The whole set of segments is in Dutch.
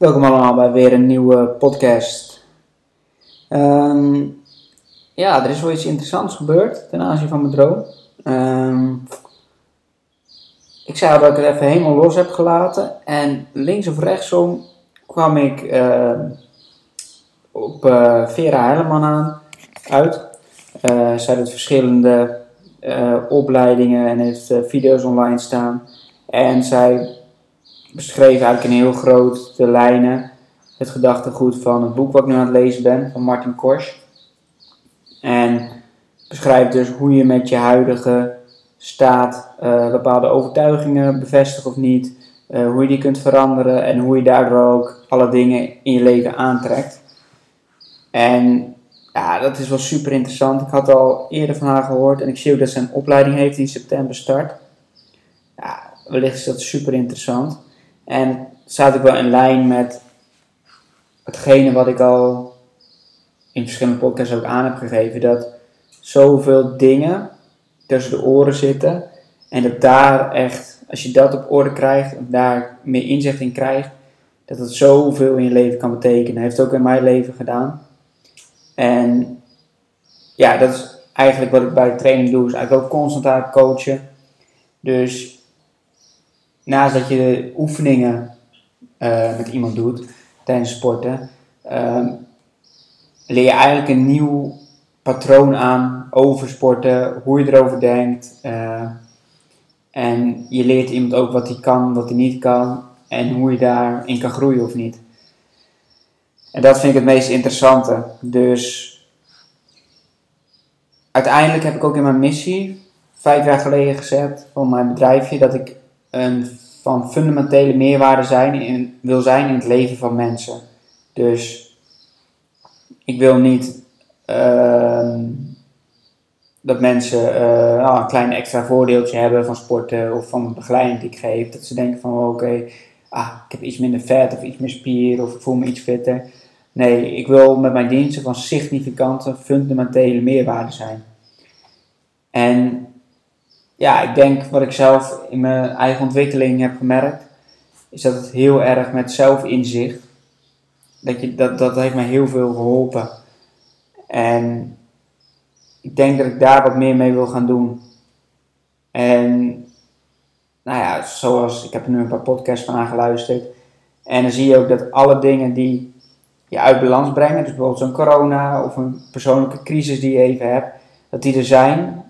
Welkom allemaal bij weer een nieuwe podcast. Ehm, ja, er is wel iets interessants gebeurd ten aanzien van mijn droom. Ehm, ik zei dat ik het even helemaal los heb gelaten. En links of rechtsom kwam ik ehm, op uh, Vera Helleman aan, uit. Uh, zij doet verschillende uh, opleidingen en heeft video's online staan. En zij beschreef eigenlijk in heel grote lijnen het gedachtegoed van het boek wat ik nu aan het lezen ben, van Martin Kors. En beschrijft dus hoe je met je huidige staat uh, bepaalde overtuigingen bevestigt of niet, uh, hoe je die kunt veranderen en hoe je daardoor ook alle dingen in je leven aantrekt. En ja, dat is wel super interessant. Ik had al eerder van haar gehoord en ik zie ook dat ze een opleiding heeft die in september start. Ja, wellicht is dat super interessant. En staat ook wel in lijn met hetgene wat ik al in verschillende podcasts ook aan heb gegeven. Dat zoveel dingen tussen de oren zitten. En dat daar echt, als je dat op orde krijgt, en daar meer inzicht in krijgt, dat het zoveel in je leven kan betekenen. Dat heeft ook in mijn leven gedaan. En ja, dat is eigenlijk wat ik bij de training doe. Is eigenlijk ook constant aan het coachen. Dus naast dat je oefeningen uh, met iemand doet tijdens sporten, uh, leer je eigenlijk een nieuw patroon aan over sporten, hoe je erover denkt. Uh, en je leert iemand ook wat hij kan, wat hij niet kan en hoe je daarin kan groeien of niet. En dat vind ik het meest interessante. Dus uiteindelijk heb ik ook in mijn missie vijf jaar geleden gezet van mijn bedrijfje dat ik een van fundamentele meerwaarde zijn in, wil zijn in het leven van mensen. Dus ik wil niet uh, dat mensen uh, een klein extra voordeeltje hebben van sporten of van de begeleiding die ik geef. Dat ze denken van oké, ah, ik heb iets minder vet of iets meer spier of ik voel me iets fitter. Nee, ik wil met mijn diensten van significante fundamentele meerwaarde zijn. En ja, ik denk wat ik zelf in mijn eigen ontwikkeling heb gemerkt, is dat het heel erg met zelfinzicht, dat, je, dat, dat heeft mij heel veel geholpen. En ik denk dat ik daar wat meer mee wil gaan doen. En nou ja, zoals ik heb er nu een paar podcasts van aangeluisterd. En dan zie je ook dat alle dingen die je uit balans brengen, dus bijvoorbeeld zo'n corona of een persoonlijke crisis die je even hebt, dat die er zijn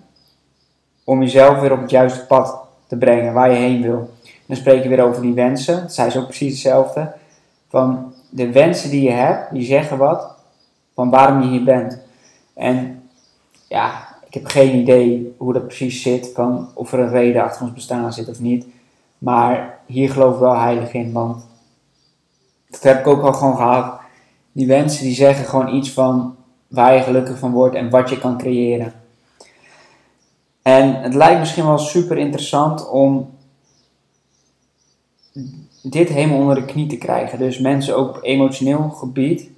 om jezelf weer op het juiste pad te brengen, waar je heen wil. dan spreek je weer over die wensen. Dat zijn ze ook precies hetzelfde. Van de wensen die je hebt, die zeggen wat van waarom je hier bent. En ja, ik heb geen idee hoe dat precies zit, van of er een reden achter ons bestaan zit of niet. Maar hier geloof ik wel heilig in, want dat heb ik ook al gewoon gehad. Die wensen die zeggen gewoon iets van waar je gelukkig van wordt en wat je kan creëren. En het lijkt misschien wel super interessant om dit helemaal onder de knie te krijgen. Dus mensen ook op emotioneel gebied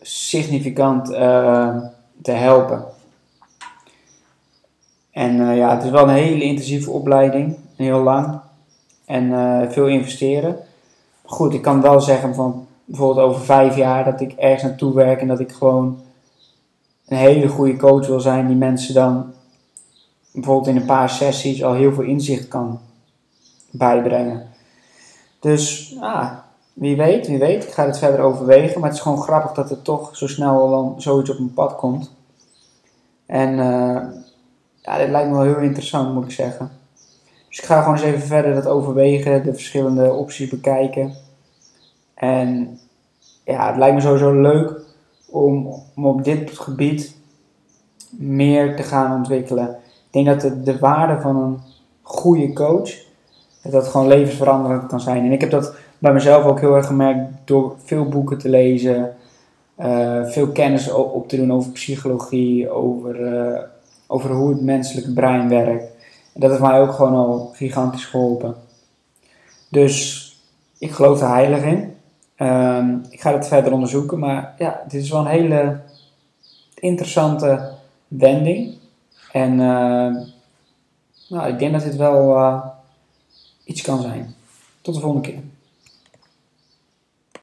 significant uh, te helpen. En uh, ja, het is wel een hele intensieve opleiding, heel lang en uh, veel investeren. Goed, ik kan wel zeggen van bijvoorbeeld over vijf jaar dat ik ergens naartoe werk en dat ik gewoon een hele goede coach wil zijn die mensen dan bijvoorbeeld in een paar sessies al heel veel inzicht kan bijbrengen. Dus ah, wie weet, wie weet. Ik ga het verder overwegen. Maar het is gewoon grappig dat er toch zo snel wel zoiets op mijn pad komt. En uh, ja, dit lijkt me wel heel interessant, moet ik zeggen. Dus ik ga gewoon eens even verder dat overwegen, de verschillende opties bekijken. En ja, het lijkt me sowieso leuk om, om op dit gebied meer te gaan ontwikkelen. Denk dat de, de waarde van een goede coach, dat dat gewoon levensveranderend kan zijn. En ik heb dat bij mezelf ook heel erg gemerkt door veel boeken te lezen, uh, veel kennis op te doen over psychologie, over, uh, over hoe het menselijke brein werkt. En dat heeft mij ook gewoon al gigantisch geholpen. Dus ik geloof er heilig in. Um, ik ga het verder onderzoeken, maar ja, dit is wel een hele interessante wending. En uh, nou, ik denk dat dit wel uh, iets kan zijn. Tot de volgende keer.